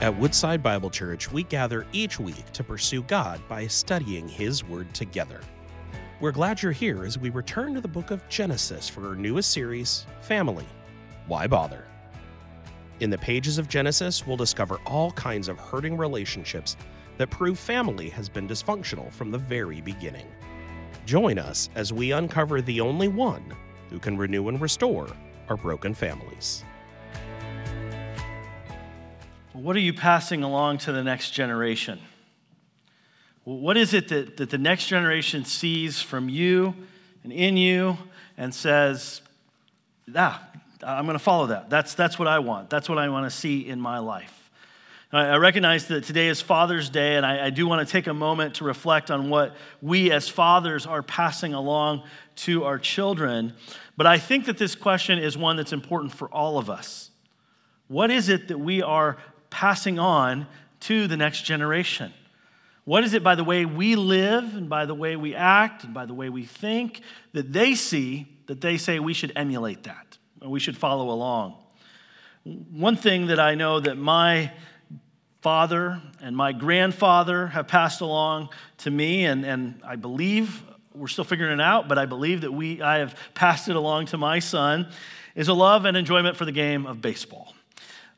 At Woodside Bible Church, we gather each week to pursue God by studying His Word together. We're glad you're here as we return to the book of Genesis for our newest series, Family Why Bother? In the pages of Genesis, we'll discover all kinds of hurting relationships that prove family has been dysfunctional from the very beginning. Join us as we uncover the only one who can renew and restore our broken families. What are you passing along to the next generation? What is it that, that the next generation sees from you and in you and says, ah, I'm going to follow that. That's, that's what I want. That's what I want to see in my life. I recognize that today is Father's Day, and I, I do want to take a moment to reflect on what we as fathers are passing along to our children. But I think that this question is one that's important for all of us. What is it that we are passing on to the next generation? What is it by the way we live and by the way we act and by the way we think that they see that they say we should emulate that or we should follow along? One thing that I know that my father and my grandfather have passed along to me, and, and I believe we're still figuring it out, but I believe that we, I have passed it along to my son, is a love and enjoyment for the game of baseball.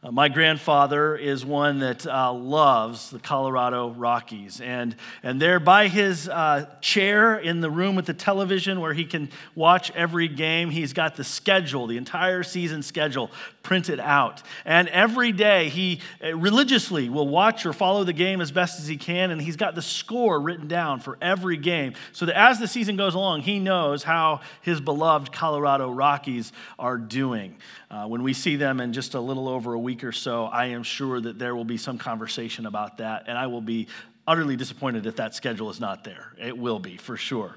Uh, my grandfather is one that uh, loves the Colorado Rockies. And, and there by his uh, chair in the room with the television where he can watch every game, he's got the schedule, the entire season schedule printed out. And every day he uh, religiously will watch or follow the game as best as he can. And he's got the score written down for every game so that as the season goes along, he knows how his beloved Colorado Rockies are doing. Uh, when we see them in just a little over a week or so, I am sure that there will be some conversation about that, and I will be utterly disappointed if that schedule is not there. It will be, for sure.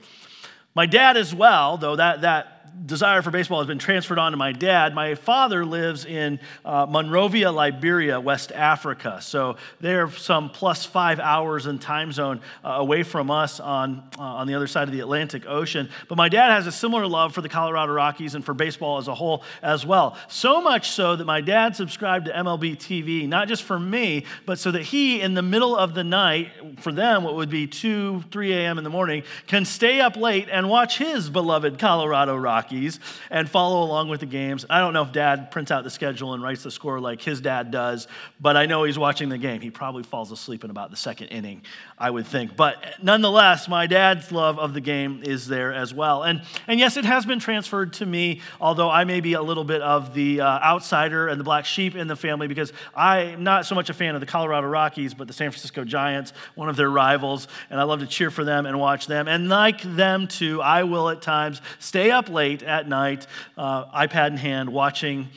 My dad, as well, though that, that desire for baseball has been transferred on to my dad. My father lives in uh, Monrovia, Liberia, West Africa. So they're some plus five hours in time zone uh, away from us on, uh, on the other side of the Atlantic Ocean. But my dad has a similar love for the Colorado Rockies and for baseball as a whole as well. So much so that my dad subscribed to MLB TV, not just for me, but so that he, in the middle of the night, for them, what would be 2, 3 a.m. in the morning, can stay up late and watch his beloved Colorado Rockies Rockies and follow along with the games. I don't know if dad prints out the schedule and writes the score like his dad does, but I know he's watching the game. He probably falls asleep in about the second inning, I would think. But nonetheless, my dad's love of the game is there as well. And, and yes, it has been transferred to me, although I may be a little bit of the uh, outsider and the black sheep in the family because I'm not so much a fan of the Colorado Rockies, but the San Francisco Giants, one of their rivals, and I love to cheer for them and watch them. And like them too, I will at times stay up late late at night, uh, iPad in hand, watching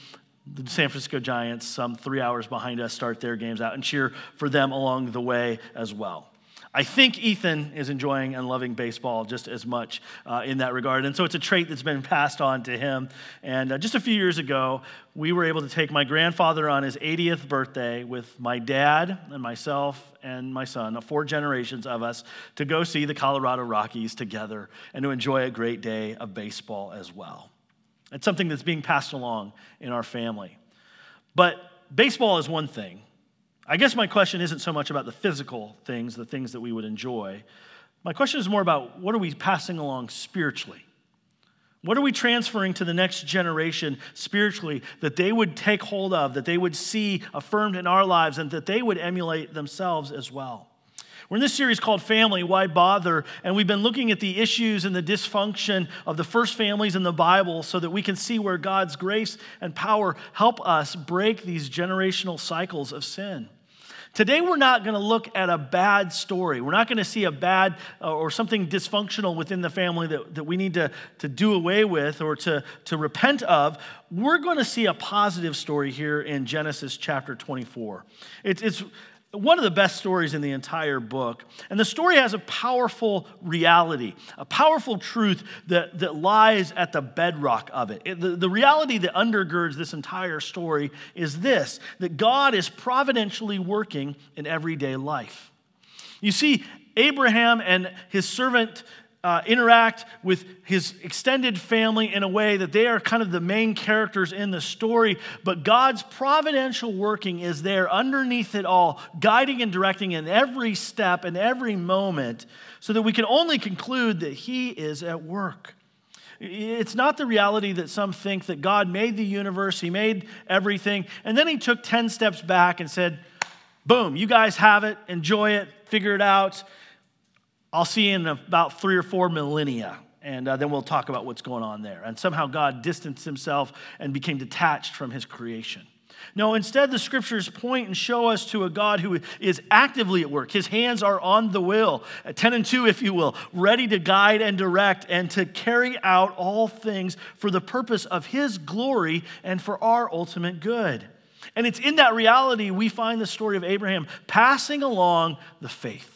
the San Francisco Giants, some three hours behind us, start their games out and cheer for them along the way as well. I think Ethan is enjoying and loving baseball just as much uh, in that regard. And so it's a trait that's been passed on to him. And uh, just a few years ago, we were able to take my grandfather on his 80th birthday with my dad and myself and my son, four generations of us, to go see the Colorado Rockies together and to enjoy a great day of baseball as well. It's something that's being passed along in our family. But baseball is one thing. I guess my question isn't so much about the physical things, the things that we would enjoy. My question is more about what are we passing along spiritually? What are we transferring to the next generation spiritually that they would take hold of, that they would see affirmed in our lives, and that they would emulate themselves as well? We're in this series called Family, Why Bother? And we've been looking at the issues and the dysfunction of the first families in the Bible so that we can see where God's grace and power help us break these generational cycles of sin. Today, we're not going to look at a bad story. We're not going to see a bad uh, or something dysfunctional within the family that, that we need to, to do away with or to, to repent of. We're going to see a positive story here in Genesis chapter 24. It's, it's one of the best stories in the entire book. And the story has a powerful reality, a powerful truth that, that lies at the bedrock of it. it the, the reality that undergirds this entire story is this that God is providentially working in everyday life. You see, Abraham and his servant uh, interact with his extended family in a way that they are kind of the main characters in the story, but God's providential working is there underneath it all, guiding and directing in every step and every moment, so that we can only conclude that he is at work. It's not the reality that some think that God made the universe, He made everything, and then He took 10 steps back and said, Boom, you guys have it, enjoy it, figure it out. I'll see you in about three or four millennia, and uh, then we'll talk about what's going on there. And somehow God distanced himself and became detached from his creation. No, instead, the scriptures point and show us to a God who is actively at work. His hands are on the wheel, 10 and 2, if you will, ready to guide and direct and to carry out all things for the purpose of His glory and for our ultimate good. And it's in that reality we find the story of Abraham passing along the faith.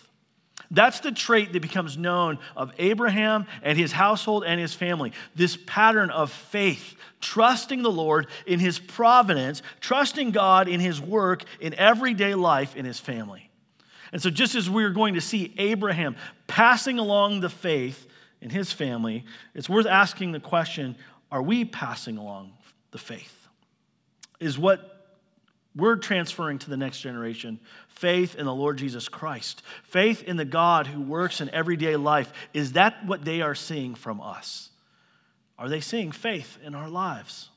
That's the trait that becomes known of Abraham and his household and his family. This pattern of faith, trusting the Lord in his providence, trusting God in his work in everyday life in his family. And so, just as we're going to see Abraham passing along the faith in his family, it's worth asking the question are we passing along the faith? Is what we're transferring to the next generation faith in the Lord Jesus Christ, faith in the God who works in everyday life. Is that what they are seeing from us? Are they seeing faith in our lives?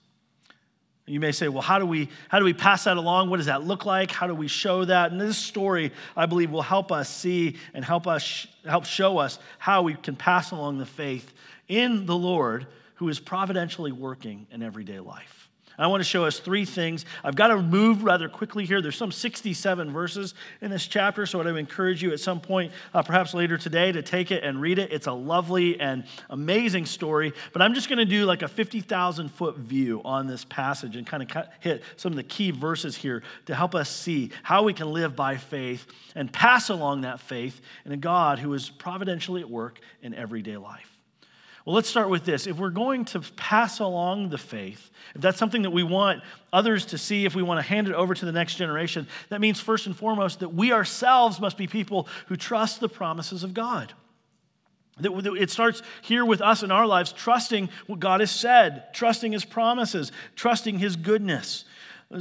You may say, well, how do we how do we pass that along? What does that look like? How do we show that? And this story, I believe, will help us see and help us help show us how we can pass along the faith in the Lord who is providentially working in everyday life. I want to show us three things. I've got to move rather quickly here. There's some 67 verses in this chapter, so I would encourage you at some point, uh, perhaps later today, to take it and read it. It's a lovely and amazing story, but I'm just going to do like a 50,000 foot view on this passage and kind of hit some of the key verses here to help us see how we can live by faith and pass along that faith in a God who is providentially at work in everyday life. Well, let's start with this. If we're going to pass along the faith, if that's something that we want others to see, if we want to hand it over to the next generation, that means first and foremost that we ourselves must be people who trust the promises of God. It starts here with us in our lives, trusting what God has said, trusting His promises, trusting His goodness.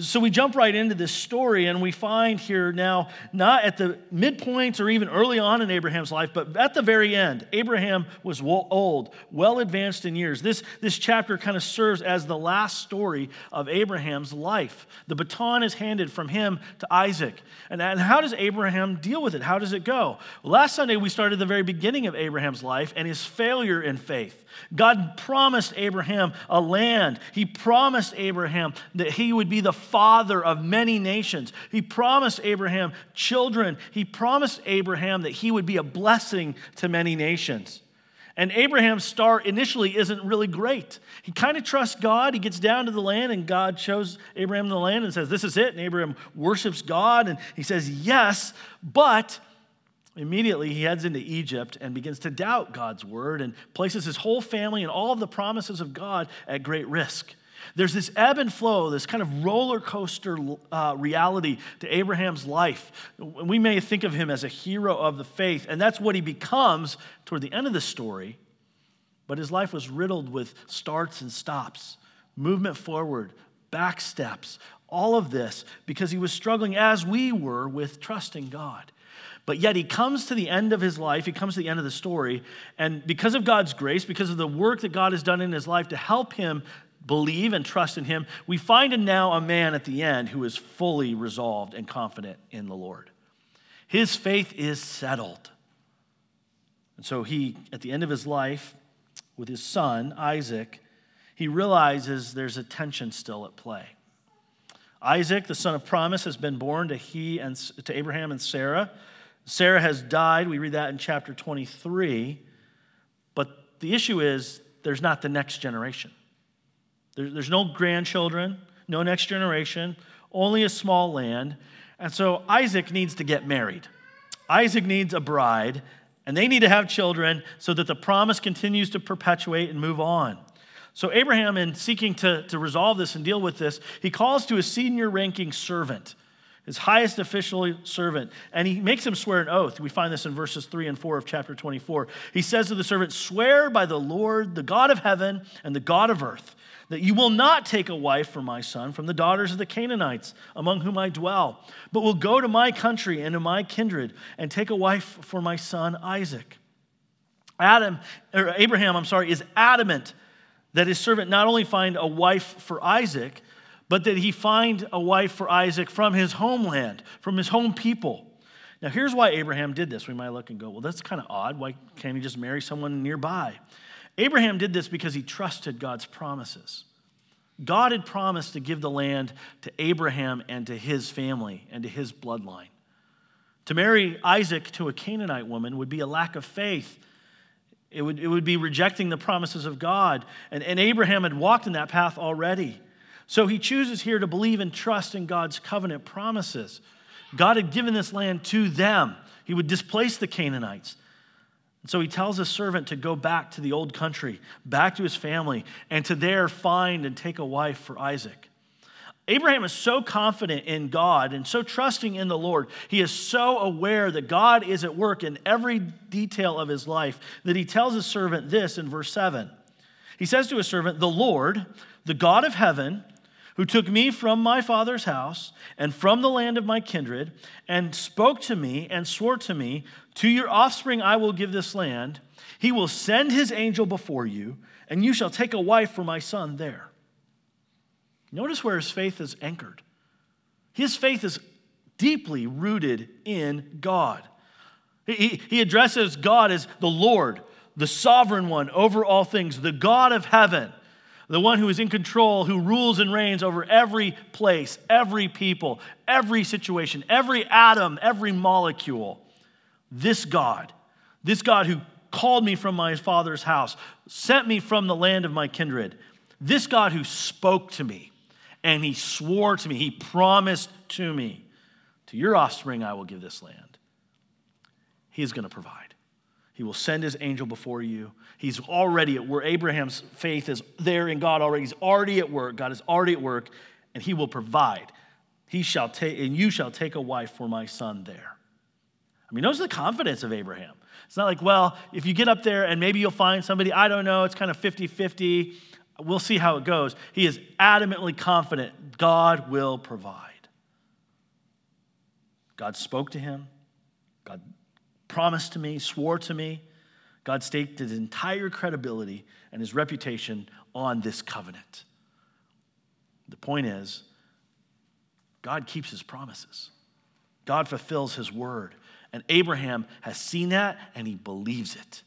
So we jump right into this story, and we find here now, not at the midpoint or even early on in Abraham's life, but at the very end, Abraham was old, well advanced in years. This, this chapter kind of serves as the last story of Abraham's life. The baton is handed from him to Isaac. And, and how does Abraham deal with it? How does it go? Well, last Sunday, we started the very beginning of Abraham's life and his failure in faith. God promised Abraham a land. He promised Abraham that he would be the father of many nations. He promised Abraham children. He promised Abraham that he would be a blessing to many nations. And Abraham's start initially isn't really great. He kind of trusts God. He gets down to the land, and God shows Abraham the land and says, This is it. And Abraham worships God, and he says, Yes, but Immediately, he heads into Egypt and begins to doubt God's word and places his whole family and all of the promises of God at great risk. There's this ebb and flow, this kind of roller coaster uh, reality to Abraham's life. We may think of him as a hero of the faith, and that's what he becomes toward the end of the story. But his life was riddled with starts and stops, movement forward, back steps, all of this because he was struggling, as we were, with trusting God. But yet he comes to the end of his life, he comes to the end of the story, and because of God's grace, because of the work that God has done in his life to help him believe and trust in him, we find in now a man at the end who is fully resolved and confident in the Lord. His faith is settled. And so he, at the end of his life, with his son, Isaac, he realizes there's a tension still at play. Isaac, the son of promise, has been born to he and to Abraham and Sarah. Sarah has died. We read that in chapter 23. But the issue is there's not the next generation. There's no grandchildren, no next generation, only a small land. And so Isaac needs to get married. Isaac needs a bride, and they need to have children so that the promise continues to perpetuate and move on. So, Abraham, in seeking to, to resolve this and deal with this, he calls to a senior ranking servant his highest official servant, and he makes him swear an oath. We find this in verses 3 and 4 of chapter 24. He says to the servant, Swear by the Lord, the God of heaven and the God of earth, that you will not take a wife for my son from the daughters of the Canaanites among whom I dwell, but will go to my country and to my kindred and take a wife for my son Isaac. Adam, or Abraham, I'm sorry, is adamant that his servant not only find a wife for Isaac, but that he find a wife for Isaac from his homeland, from his home people. Now, here's why Abraham did this. We might look and go, well, that's kind of odd. Why can't he just marry someone nearby? Abraham did this because he trusted God's promises. God had promised to give the land to Abraham and to his family and to his bloodline. To marry Isaac to a Canaanite woman would be a lack of faith. It would, it would be rejecting the promises of God. And, and Abraham had walked in that path already. So he chooses here to believe and trust in God's covenant promises. God had given this land to them, he would displace the Canaanites. And so he tells his servant to go back to the old country, back to his family, and to there find and take a wife for Isaac. Abraham is so confident in God and so trusting in the Lord. He is so aware that God is at work in every detail of his life that he tells his servant this in verse 7. He says to his servant, The Lord, the God of heaven, who took me from my father's house and from the land of my kindred, and spoke to me and swore to me, To your offspring I will give this land. He will send his angel before you, and you shall take a wife for my son there. Notice where his faith is anchored. His faith is deeply rooted in God. He, he addresses God as the Lord, the sovereign one over all things, the God of heaven the one who is in control, who rules and reigns over every place, every people, every situation, every atom, every molecule. This God, this God who called me from my father's house, sent me from the land of my kindred, this God who spoke to me and he swore to me, he promised to me, to your offspring I will give this land. He is going to provide. He will send his angel before you. He's already at work. Abraham's faith is there in God already. He's already at work. God is already at work, and he will provide. He shall take, and you shall take a wife for my son there. I mean, notice the confidence of Abraham. It's not like, well, if you get up there and maybe you'll find somebody, I don't know, it's kind of 50 50. We'll see how it goes. He is adamantly confident God will provide. God spoke to him, promised to me, swore to me. God staked his entire credibility and his reputation on this covenant. The point is, God keeps his promises, God fulfills his word. And Abraham has seen that and he believes it.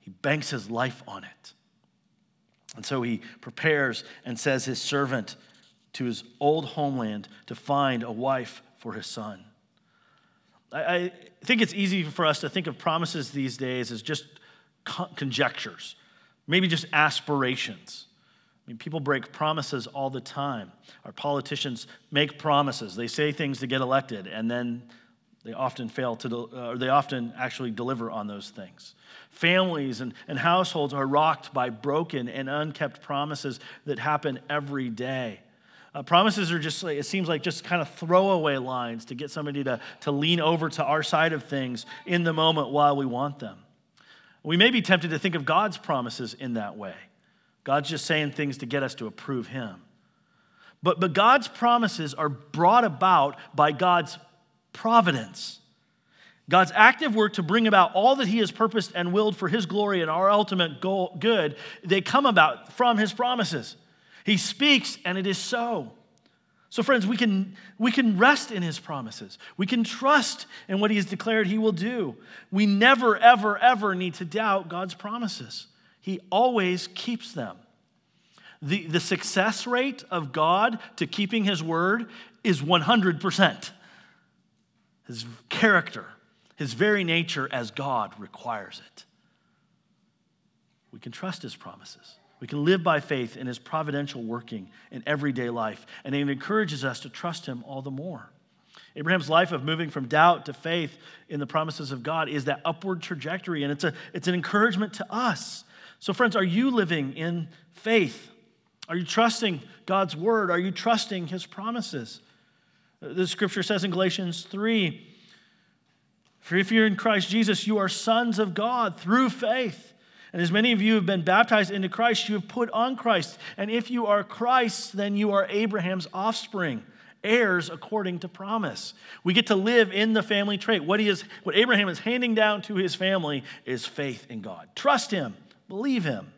He banks his life on it. And so he prepares and says his servant to his old homeland to find a wife for his son. I, think it's easy for us to think of promises these days as just conjectures, maybe just aspirations. I mean, people break promises all the time. Our politicians make promises. They say things to get elected, and then they often fail to, or they often actually deliver on those things. Families and, and households are rocked by broken and unkept promises that happen every day. Uh, promises are just, it seems like just kind of throwaway lines to get somebody to, to lean over to our side of things in the moment while we want them. We may be tempted to think of God's promises in that way. God's just saying things to get us to approve Him. But, but God's promises are brought about by God's providence. God's active work to bring about all that He has purposed and willed for His glory and our ultimate goal, good, they come about from His promises. He speaks, and it is so. So, friends, we can, we can rest in his promises. We can trust in what he has declared he will do. We never, ever, ever need to doubt God's promises. He always keeps them. The, the success rate of God to keeping his word is 100%. His character, his very nature as God requires it. We can trust his promises. We can live by faith in his providential working in everyday life, and it encourages us to trust him all the more. Abraham's life of moving from doubt to faith in the promises of God is that upward trajectory, and it's, a, it's an encouragement to us. So, friends, are you living in faith? Are you trusting God's word? Are you trusting his promises? The scripture says in Galatians 3 For if you're in Christ Jesus, you are sons of God through faith. And as many of you have been baptized into Christ, you have put on Christ. And if you are Christ, then you are Abraham's offspring, heirs according to promise. We get to live in the family trait. What, he is, what Abraham is handing down to his family is faith in God. Trust him, believe him.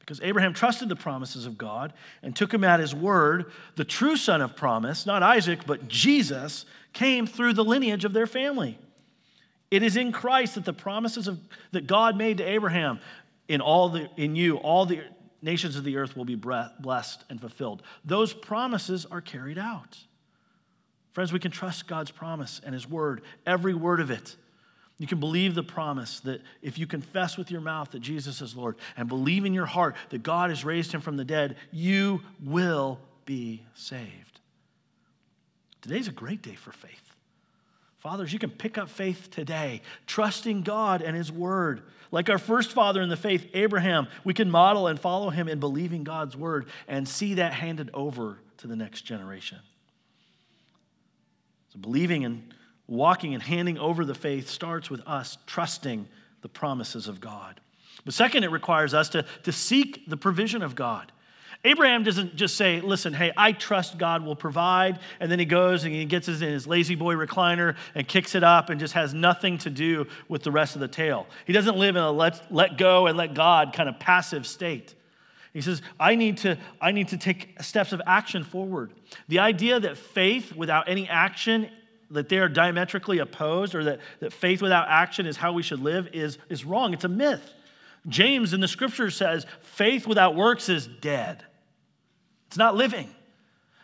Because Abraham trusted the promises of God and took him at his word, the true son of promise, not Isaac, but Jesus, came through the lineage of their family. It is in Christ that the promises of, that God made to Abraham, in, all the, in you, all the nations of the earth will be blessed and fulfilled. Those promises are carried out. Friends, we can trust God's promise and His word, every word of it. You can believe the promise that if you confess with your mouth that Jesus is Lord and believe in your heart that God has raised him from the dead, you will be saved. Today's a great day for faith. Fathers, you can pick up faith today, trusting God and His Word. Like our first father in the faith, Abraham, we can model and follow him in believing God's Word and see that handed over to the next generation. So, believing and walking and handing over the faith starts with us trusting the promises of God. But second, it requires us to, to seek the provision of God. Abraham doesn't just say, listen, hey, I trust God will provide. And then he goes and he gets in his La-Z-Boy recliner and kicks it up and just has nothing to do with the rest of the tale. He doesn't live in a let, let go and let God kind of passive state. He says, I need, to, I need to take steps of action forward. The idea that faith without any action, that they are diametrically opposed, or that, that faith without action is how we should live, is, is wrong. It's a myth. James in the scripture says, faith without works is dead. It's not living.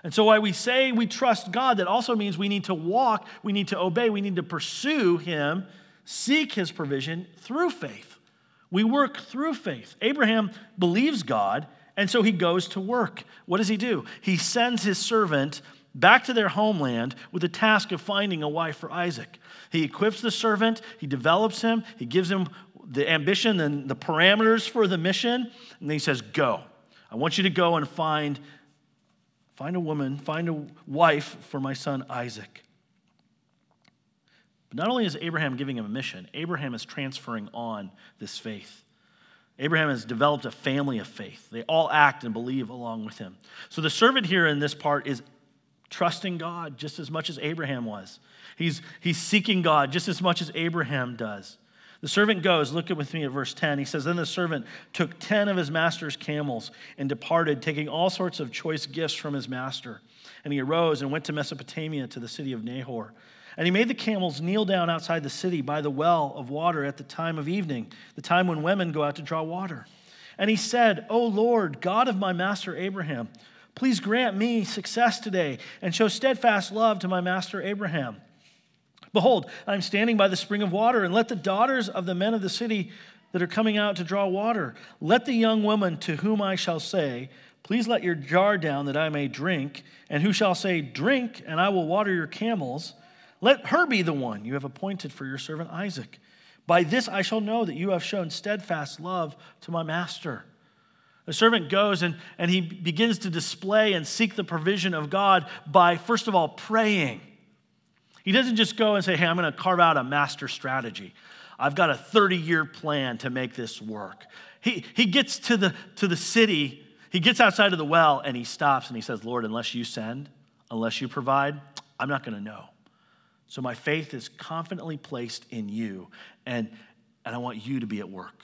And so, why we say we trust God, that also means we need to walk, we need to obey, we need to pursue Him, seek His provision through faith. We work through faith. Abraham believes God, and so he goes to work. What does he do? He sends his servant back to their homeland with the task of finding a wife for Isaac. He equips the servant, he develops him, he gives him the ambition and the parameters for the mission, and he says, Go. I want you to go and find Find a woman, find a wife for my son Isaac. But not only is Abraham giving him a mission, Abraham is transferring on this faith. Abraham has developed a family of faith. They all act and believe along with him. So the servant here in this part is trusting God just as much as Abraham was. He's, he's seeking God just as much as Abraham does. The servant goes, look with me at verse 10. He says, Then the servant took 10 of his master's camels and departed, taking all sorts of choice gifts from his master. And he arose and went to Mesopotamia to the city of Nahor. And he made the camels kneel down outside the city by the well of water at the time of evening, the time when women go out to draw water. And he said, O Lord, God of my master Abraham, please grant me success today and show steadfast love to my master Abraham. Behold, I'm standing by the spring of water, and let the daughters of the men of the city that are coming out to draw water, let the young woman to whom I shall say, Please let your jar down that I may drink, and who shall say, Drink, and I will water your camels, let her be the one you have appointed for your servant Isaac. By this I shall know that you have shown steadfast love to my master. The servant goes and, and he begins to display and seek the provision of God by, first of all, praying. He doesn't just go and say, hey, I'm going to carve out a master strategy. I've got a 30 year plan to make this work. He, he gets to the, to the city, he gets outside of the well, and he stops and he says, Lord, unless you send, unless you provide, I'm not going to know. So my faith is confidently placed in you, and, and I want you to be at work.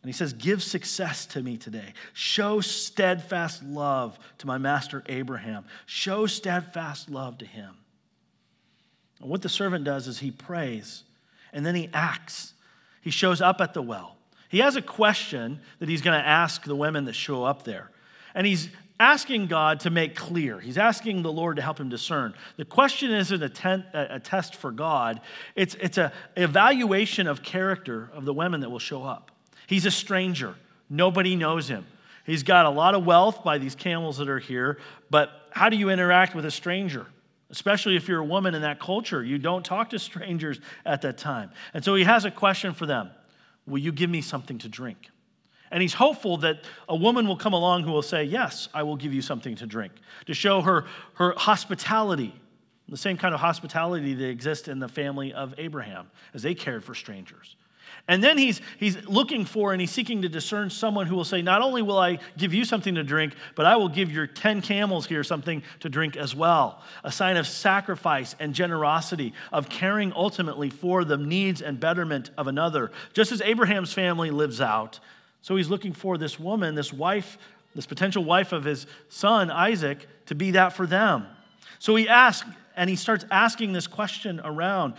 And he says, Give success to me today. Show steadfast love to my master Abraham. Show steadfast love to him. And what the servant does is he prays and then he acts. He shows up at the well. He has a question that he's going to ask the women that show up there. And he's asking God to make clear. He's asking the Lord to help him discern. The question isn't a, ten, a test for God, it's, it's an evaluation of character of the women that will show up. He's a stranger, nobody knows him. He's got a lot of wealth by these camels that are here, but how do you interact with a stranger? Especially if you're a woman in that culture. You don't talk to strangers at that time. And so he has a question for them Will you give me something to drink? And he's hopeful that a woman will come along who will say, Yes, I will give you something to drink, to show her, her hospitality, the same kind of hospitality that exists in the family of Abraham as they cared for strangers. And then he's, he's looking for and he's seeking to discern someone who will say, Not only will I give you something to drink, but I will give your 10 camels here something to drink as well. A sign of sacrifice and generosity, of caring ultimately for the needs and betterment of another. Just as Abraham's family lives out, so he's looking for this woman, this wife, this potential wife of his son, Isaac, to be that for them. So he asks, and he starts asking this question around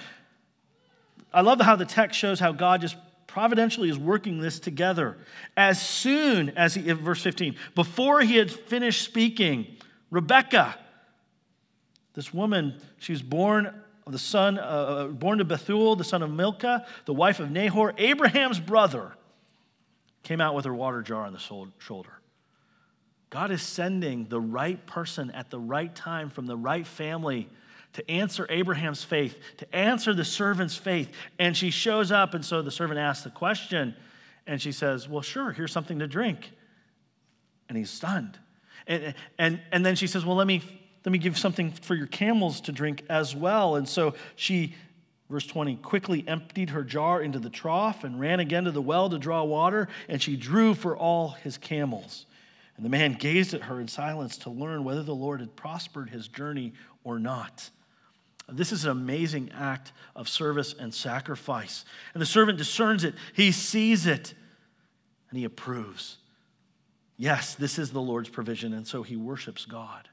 I love how the text shows how God just providentially is working this together. As soon as he, verse 15, before he had finished speaking, Rebecca, this woman, she was born the son, uh, uh, born to Bethuel, the son of Milcah, the wife of Nahor, Abraham's brother, came out with her water jar on the shoulder. God is sending the right person at the right time from the right family to answer Abraham's faith, to answer the servant's faith. And she shows up, and so the servant asks the question, and she says, Well, sure, here's something to drink. And he's stunned. And, and, and then she says, Well, let me, let me give something for your camels to drink as well. And so she, verse 20, quickly emptied her jar into the trough and ran again to the well to draw water, and she drew for all his camels. And the man gazed at her in silence to learn whether the Lord had prospered his journey or not. This is an amazing act of service and sacrifice. And the servant discerns it, he sees it, and he approves. Yes, this is the Lord's provision, and so he worships God.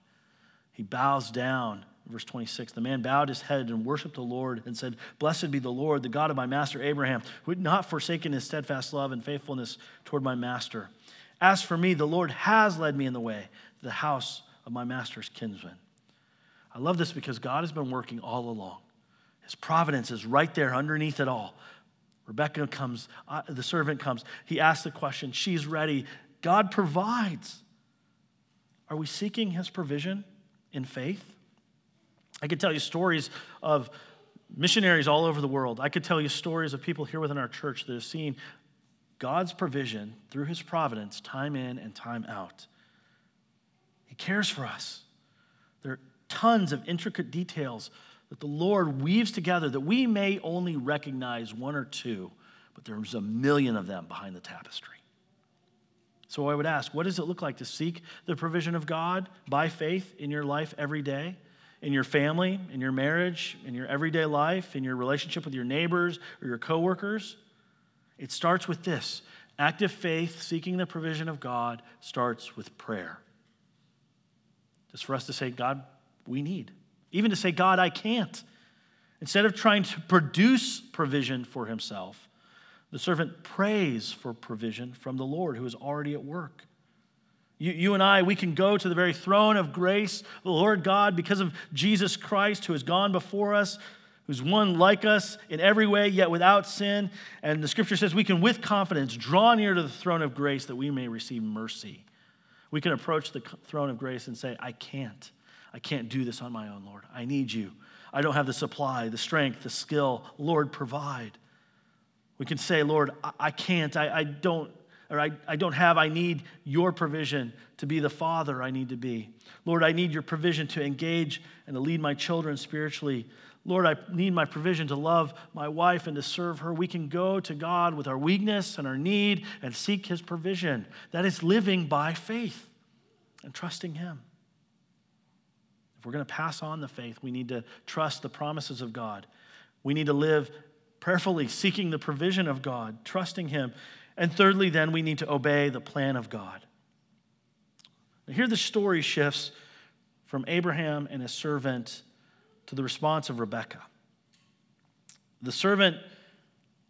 He bows down. Verse 26 The man bowed his head and worshiped the Lord and said, Blessed be the Lord, the God of my master Abraham, who had not forsaken his steadfast love and faithfulness toward my master. As for me, the Lord has led me in the way to the house of my master's kinsman. I love this because God has been working all along. His providence is right there underneath it all. Rebecca comes, uh, the servant comes. He asks the question. She's ready. God provides. Are we seeking his provision in faith? I could tell you stories of missionaries all over the world. I could tell you stories of people here within our church that have seen God's provision through his providence time in and time out. He cares for us. There tons of intricate details that the Lord weaves together that we may only recognize one or two, but there's a million of them behind the tapestry. So I would ask, what does it look like to seek the provision of God by faith in your life every day? In your family, in your marriage, in your everyday life, in your relationship with your neighbors or your coworkers? It starts with this active faith, seeking the provision of God, starts with prayer. Just for us to say, God, we need. Even to say, God, I can't. Instead of trying to produce provision for himself, the servant prays for provision from the Lord who is already at work. You, you, and I, we can go to the very throne of grace, the Lord God, because of Jesus Christ who has gone before us, who's one like us in every way, yet without sin. And the scripture says we can, with confidence, draw near to the throne of grace that we may receive mercy. We can approach the throne of grace and say, I can't. I can't do this on my own, Lord. I need you. I don't have the supply, the strength, the skill. Lord, provide. We can say, Lord, I, can't, I, I don't, or I, I don't have, I need your provision to be the father I need to be. Lord, I need your provision to engage and to lead my children spiritually. Lord, I need my provision to love my wife and to serve her. We can go to God with our weakness and our need and seek his provision. That is living by faith and trusting him. If we're going to pass on the faith, we need to trust the promises of God. We need to live prayerfully, seeking the provision of God, trusting Him. And thirdly, then, we need to obey the plan of God. Now, here the story shifts from Abraham and his servant to the response of Rebekah. The servant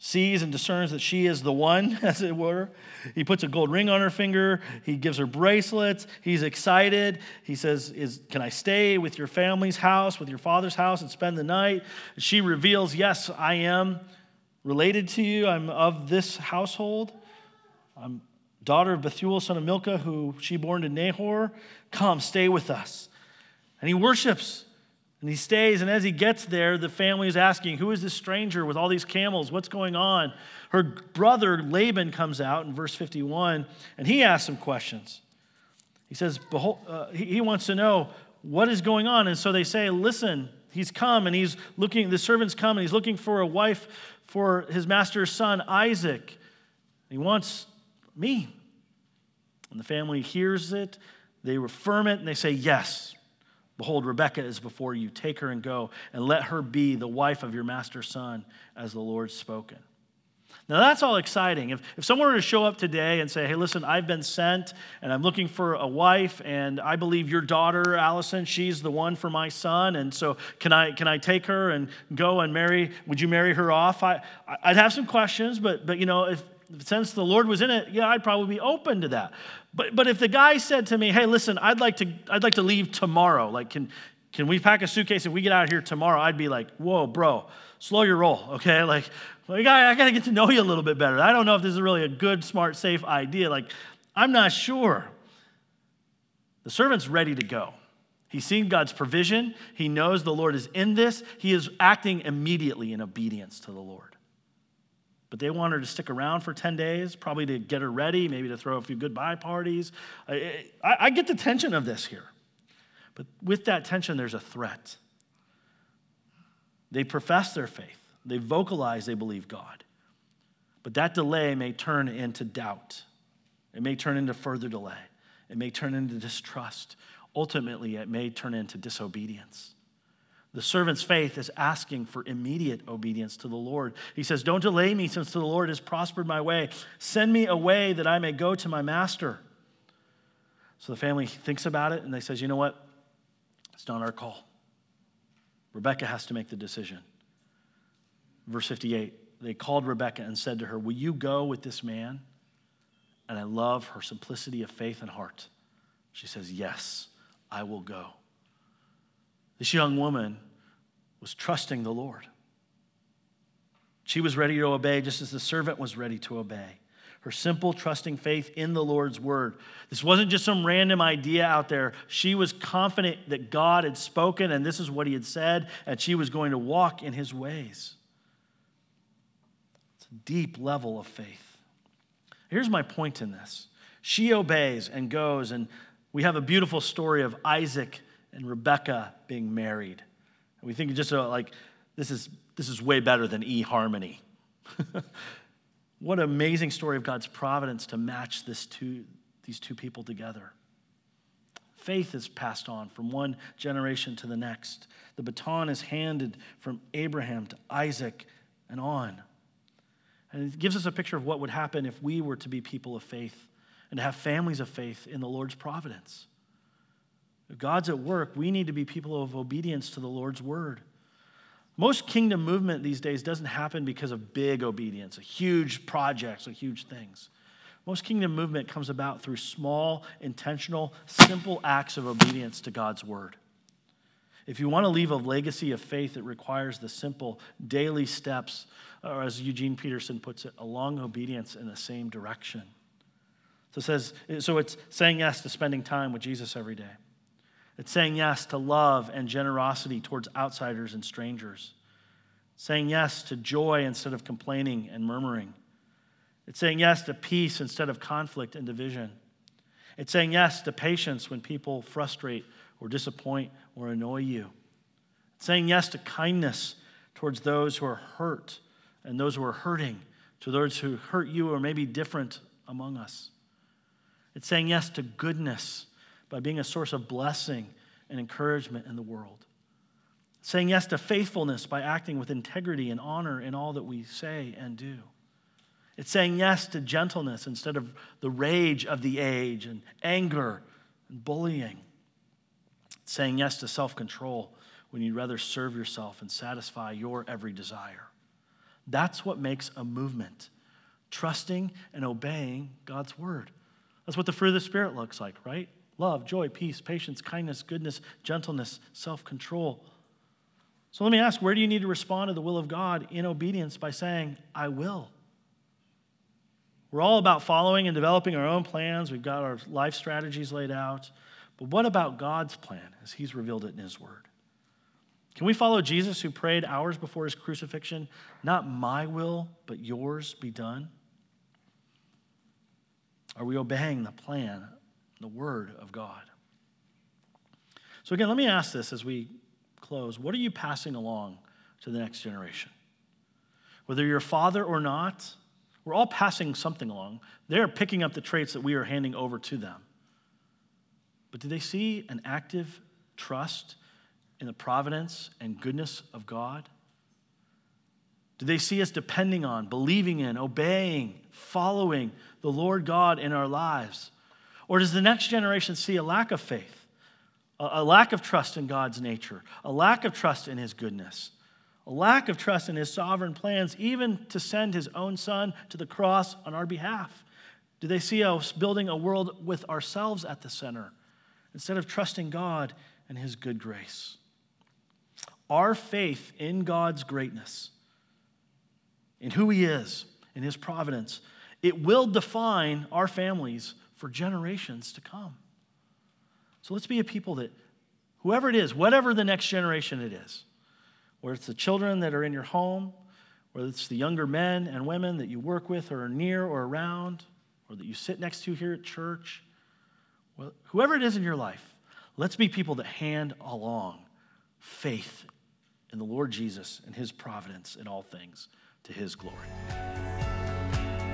sees and discerns that she is the one, as it were. He puts a gold ring on her finger. He gives her bracelets. He's excited. He says, is, Can I stay with your family's house, with your father's house, and spend the night? She reveals, Yes, I am related to you. I'm of this household. I'm daughter of Bethuel, son of Milcah, who she born to Nahor. Come, stay with us. And he worships And he stays, and as he gets there, the family is asking, Who is this stranger with all these camels? What's going on? Her brother Laban comes out in verse 51, and he asks some questions. He says, Behold, uh, he, he wants to know what is going on. And so they say, Listen, he's come, and he's looking, the servant's come, and he's looking for a wife for his master's son, Isaac. He wants me. And the family hears it, they affirm it, and they say, Yes, Behold, Rebekah is before you. Take her and go, and let her be the wife of your master's son, as the Lord spoken. Now, that's all exciting. If, if someone were to show up today and say, Hey, listen, I've been sent and I'm looking for a wife, and I believe your daughter, Allison, she's the one for my son, and so can I, can I take her and go and marry? Would you marry her off? I, I'd have some questions, but, but you know, if, since the Lord was in it, yeah, I'd probably be open to that. But, but if the guy said to me, hey, listen, I'd like to, I'd like to leave tomorrow, like, can, can we pack a suitcase and we get out of here tomorrow? I'd be like, whoa, bro, slow your roll, okay? Like, well, I got to get to know you a little bit better. I don't know if this is really a good, smart, safe idea. Like, I'm not sure. The servant's ready to go. He's seen God's provision. He knows the Lord is in this. He is acting immediately in obedience to the Lord. But they want her to stick around for 10 days, probably to get her ready, maybe to throw a few goodbye parties. I, I, I get the tension of this here. But with that tension, there's a threat. They profess their faith, they vocalize they believe God. But that delay may turn into doubt, it may turn into further delay, it may turn into distrust. Ultimately, it may turn into disobedience. The servant's faith is asking for immediate obedience to the Lord. He says, Don't delay me since the Lord has prospered my way. Send me away that I may go to my master. So the family thinks about it and they says, You know what? It's not our call. Rebecca has to make the decision. Verse 58 they called Rebecca and said to her, Will you go with this man? And I love her simplicity of faith and heart. She says, Yes, I will go. This young woman was trusting the Lord. She was ready to obey just as the servant was ready to obey. Her simple, trusting faith in the Lord's word. This wasn't just some random idea out there. She was confident that God had spoken and this is what he had said, and she was going to walk in his ways. It's a deep level of faith. Here's my point in this she obeys and goes, and we have a beautiful story of Isaac and Rebecca being married. And we think just uh, like this is this is way better than eHarmony. what an amazing story of God's providence to match this two, these two people together. Faith is passed on from one generation to the next. The baton is handed from Abraham to Isaac and on. And it gives us a picture of what would happen if we were to be people of faith and to have families of faith in the Lord's providence. If God's at work, we need to be people of obedience to the Lord's word. Most kingdom movement these days doesn't happen because of big obedience, a huge projects, or huge things. Most kingdom movement comes about through small, intentional, simple acts of obedience to God's word. If you want to leave a legacy of faith, it requires the simple daily steps, or as Eugene Peterson puts it, a long obedience in the same direction. So it says, so it's saying yes to spending time with Jesus every day. It's saying yes to love and generosity towards outsiders and strangers. saying yes to joy instead of complaining and murmuring. It's saying yes to peace instead of conflict and division. It's saying yes to patience when people frustrate or disappoint or annoy you. It's saying yes to kindness towards those who are hurt and those who are hurting, to those who hurt you or maybe different among us. It's saying yes to goodness by being a source of blessing and encouragement in the world. Saying yes to faithfulness by acting with integrity and honor in all that we say and do. It's saying yes to gentleness instead of the rage of the age and anger and bullying. It's saying yes to self control when you'd rather serve yourself and satisfy your every desire. That's what makes a movement trusting and obeying God's word. That's what the fruit of the Spirit looks like, right? Love, joy, peace, patience, kindness, goodness, gentleness, self control. So let me ask where do you need to respond to the will of God in obedience by saying, I will? We're all about following and developing our own plans. We've got our life strategies laid out. But what about God's plan as He's revealed it in His Word? Can we follow Jesus who prayed hours before his crucifixion, not my will, but yours be done? Are we obeying the plan, the word of God? So, again, let me ask this as we close. What are you passing along to the next generation? Whether you're a father or not, we're all passing something along. They're picking up the traits that we are handing over to them. But do they see an active trust in the providence and goodness of God? Do they see us depending on, believing in, obeying, following the Lord God in our lives? Or does the next generation see a lack of faith, a lack of trust in God's nature, a lack of trust in His goodness, a lack of trust in His sovereign plans, even to send His own Son to the cross on our behalf? Do they see us building a world with ourselves at the center instead of trusting God and His good grace? Our faith in God's greatness, in who He is, in His providence, it will define our families for generations to come. So let's be a people that, whoever it is, whatever the next generation it is, whether it's the children that are in your home, whether it's the younger men and women that you work with or are near or around, or that you sit next to here at church, well, whoever it is in your life, let's be people that hand along faith in the Lord Jesus and his providence in all things to his glory.